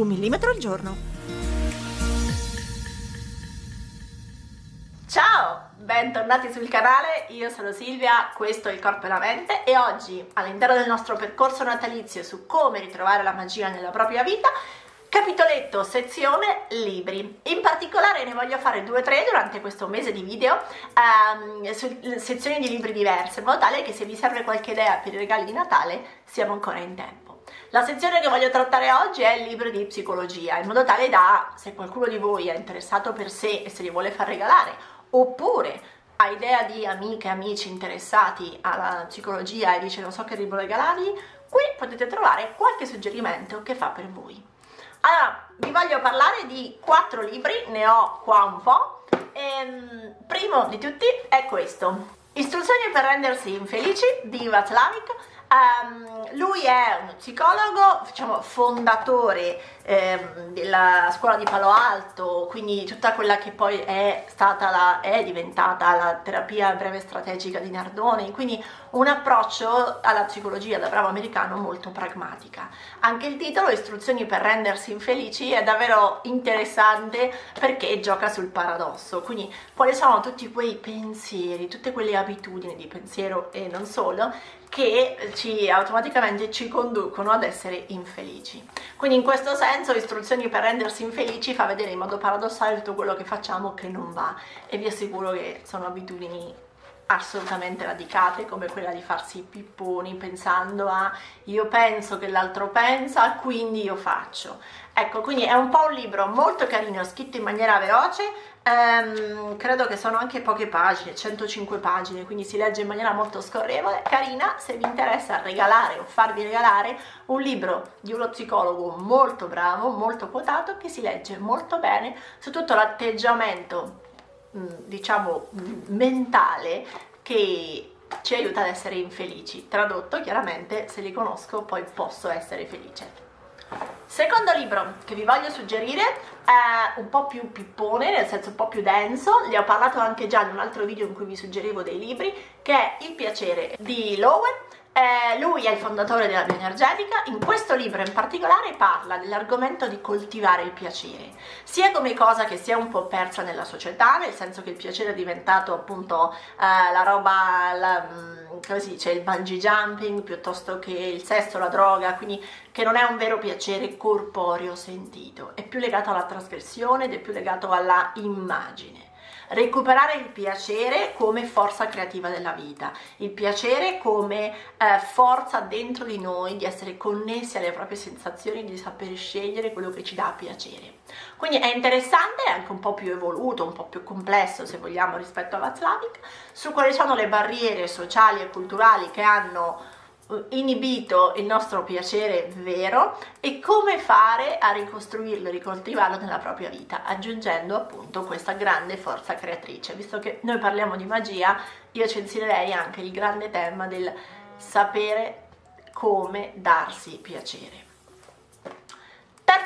Un millimetro al giorno. Ciao, bentornati sul canale, io sono Silvia, questo è il Corpo e la Mente e oggi all'interno del nostro percorso natalizio su come ritrovare la magia nella propria vita Capitoletto, sezione libri. In particolare ne voglio fare due o tre durante questo mese di video um, su sezioni di libri diverse, in modo tale che se vi serve qualche idea per i regali di Natale siamo ancora in tempo. La sezione che voglio trattare oggi è il libro di psicologia, in modo tale da, se qualcuno di voi è interessato per sé e se li vuole far regalare, oppure ha idea di amiche e amici interessati alla psicologia e dice non so che libro regalargli, qui potete trovare qualche suggerimento che fa per voi. Allora, vi voglio parlare di quattro libri, ne ho qua un po'. Ehm, primo di tutti è questo. Istruzioni per rendersi infelici di Václavic Um, lui è uno psicologo, diciamo, fondatore eh, della scuola di Palo Alto, quindi tutta quella che poi è stata la, è diventata la terapia breve strategica di Nardone, quindi un approccio alla psicologia da bravo americano molto pragmatica. Anche il titolo, Istruzioni per rendersi infelici, è davvero interessante perché gioca sul paradosso, quindi quali sono tutti quei pensieri, tutte quelle abitudini di pensiero e non solo che ci automaticamente ci conducono ad essere infelici. Quindi in questo senso istruzioni per rendersi infelici fa vedere in modo paradossale tutto quello che facciamo che non va e vi assicuro che sono abitudini assolutamente radicate come quella di farsi i pipponi pensando a io penso che l'altro pensa quindi io faccio. Ecco quindi è un po' un libro molto carino scritto in maniera veloce. Ehm, credo che sono anche poche pagine 105 pagine quindi si legge in maniera molto scorrevole. Carina se vi interessa regalare o farvi regalare un libro di uno psicologo molto bravo molto quotato che si legge molto bene su tutto l'atteggiamento diciamo mentale che ci aiuta ad essere infelici. Tradotto chiaramente, se li conosco poi posso essere felice. Secondo libro che vi voglio suggerire è un po' più pippone, nel senso un po' più denso, ne ho parlato anche già in un altro video in cui vi suggerivo dei libri, che è Il piacere di Lowen eh, lui è il fondatore della bioenergetica, in questo libro in particolare parla dell'argomento di coltivare il piacere, sia come cosa che si è un po' persa nella società, nel senso che il piacere è diventato appunto eh, la roba, la, mm, come si dice, il bungee jumping piuttosto che il sesso, la droga, quindi che non è un vero piacere corporeo sentito, è più legato alla trasgressione ed è più legato alla immagine recuperare il piacere come forza creativa della vita, il piacere come eh, forza dentro di noi di essere connessi alle proprie sensazioni, di saper scegliere quello che ci dà piacere. Quindi è interessante, è anche un po' più evoluto, un po' più complesso se vogliamo rispetto a Václavic, su quali sono le barriere sociali e culturali che hanno inibito il nostro piacere vero e come fare a ricostruirlo e ricoltivarlo nella propria vita, aggiungendo appunto questa grande forza creatrice. Visto che noi parliamo di magia, io censurerei anche il grande tema del sapere come darsi piacere.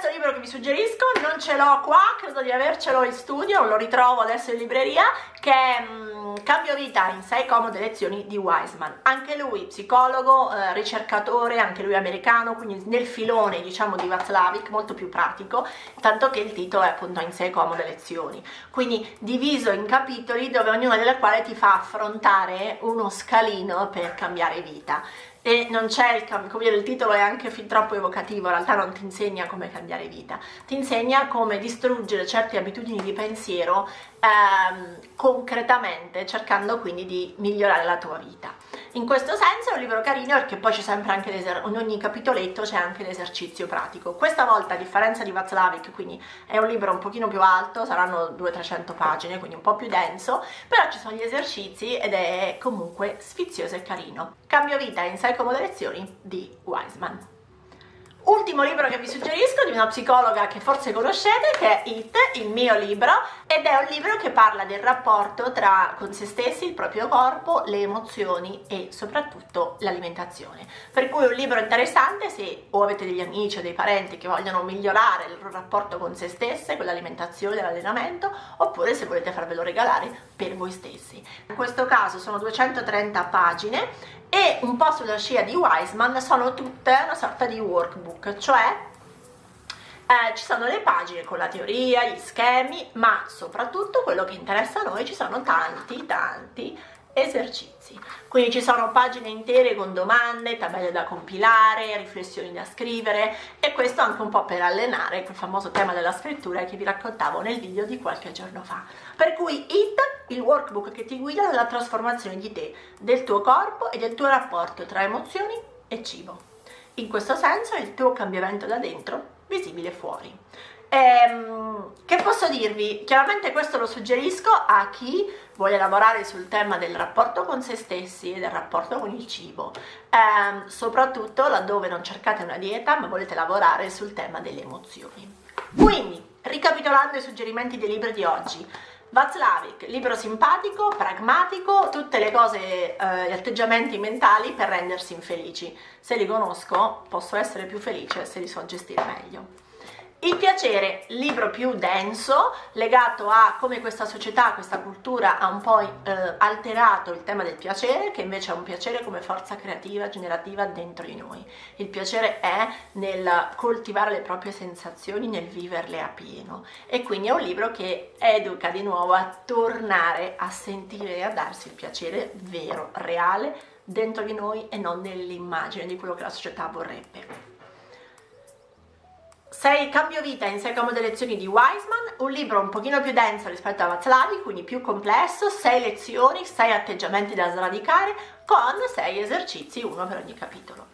Terzo libro che vi suggerisco, non ce l'ho qua, credo di avercelo in studio, lo ritrovo adesso in libreria, che è um, Cambio vita in 6 comode lezioni di Wiseman. Anche lui psicologo, eh, ricercatore, anche lui americano, quindi nel filone diciamo di Václavic, molto più pratico, tanto che il titolo è appunto in 6 comode lezioni. Quindi diviso in capitoli dove ognuna delle quali ti fa affrontare uno scalino per cambiare vita e non c'è il cambio, come dire, il titolo è anche fin troppo evocativo, in realtà non ti insegna come cambiare vita, ti insegna come distruggere certe abitudini di pensiero ehm, concretamente, cercando quindi di migliorare la tua vita. In questo senso è un libro carino perché poi c'è sempre anche in ogni capitoletto c'è anche l'esercizio pratico. Questa volta a differenza di Václavic, quindi è un libro un pochino più alto, saranno 200-300 pagine, quindi un po' più denso, però ci sono gli esercizi ed è comunque sfizioso e carino. Cambio vita in 6 comode lezioni di Wiseman. Ultimo libro che vi suggerisco di una psicologa che forse conoscete, che è It, il mio libro, ed è un libro che parla del rapporto tra con se stessi, il proprio corpo, le emozioni e soprattutto l'alimentazione. Per cui è un libro interessante se o avete degli amici o dei parenti che vogliono migliorare il rapporto con se stesse, con l'alimentazione l'allenamento, oppure se volete farvelo regalare per voi stessi. In questo caso sono 230 pagine e un po' sulla scia di Wiseman sono tutte una sorta di workbook, cioè eh, ci sono le pagine con la teoria, gli schemi, ma soprattutto quello che interessa a noi ci sono tanti, tanti esercizi. Quindi ci sono pagine intere con domande, tabelle da compilare, riflessioni da scrivere e questo anche un po' per allenare quel famoso tema della scrittura che vi raccontavo nel video di qualche giorno fa. Per cui IT, il workbook che ti guida nella trasformazione di te, del tuo corpo e del tuo rapporto tra emozioni e cibo. In questo senso è il tuo cambiamento da dentro visibile fuori. Ehm, che posso dirvi? Chiaramente questo lo suggerisco a chi vuole lavorare sul tema del rapporto con se stessi e del rapporto con il cibo, ehm, soprattutto laddove non cercate una dieta ma volete lavorare sul tema delle emozioni. Quindi, ricapitolando i suggerimenti dei libri di oggi, Václavic, libro simpatico, pragmatico, tutte le cose, eh, gli atteggiamenti mentali per rendersi infelici. Se li conosco posso essere più felice se li so gestire meglio. Il piacere, libro più denso, legato a come questa società, questa cultura ha un po' eh, alterato il tema del piacere, che invece è un piacere come forza creativa, generativa dentro di noi. Il piacere è nel coltivare le proprie sensazioni, nel viverle a pieno. E quindi è un libro che educa di nuovo a tornare a sentire e a darsi il piacere vero, reale, dentro di noi e non nell'immagine di quello che la società vorrebbe. 6 Cambio vita in 6 comode lezioni di Wiseman, un libro un pochino più denso rispetto a Václavic, quindi più complesso, 6 lezioni, 6 atteggiamenti da sradicare con 6 esercizi, uno per ogni capitolo.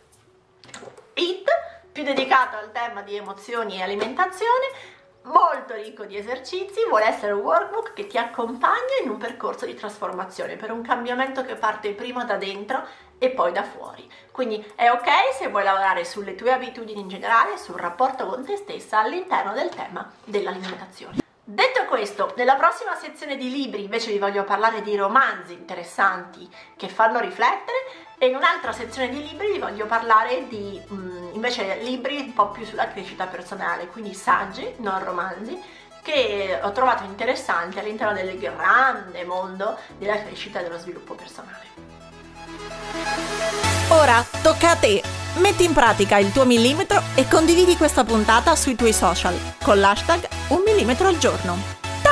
It, più dedicato al tema di emozioni e alimentazione, molto ricco di esercizi, vuole essere un workbook che ti accompagna in un percorso di trasformazione per un cambiamento che parte prima da dentro e poi da fuori. Quindi è ok se vuoi lavorare sulle tue abitudini in generale, sul rapporto con te stessa all'interno del tema dell'alimentazione. Detto questo, nella prossima sezione di libri invece vi voglio parlare di romanzi interessanti che fanno riflettere e in un'altra sezione di libri vi voglio parlare di mh, invece libri un po' più sulla crescita personale, quindi saggi, non romanzi, che ho trovato interessanti all'interno del grande mondo della crescita e dello sviluppo personale. Ora tocca a te! Metti in pratica il tuo millimetro e condividi questa puntata sui tuoi social con l'hashtag un millimetro al giorno.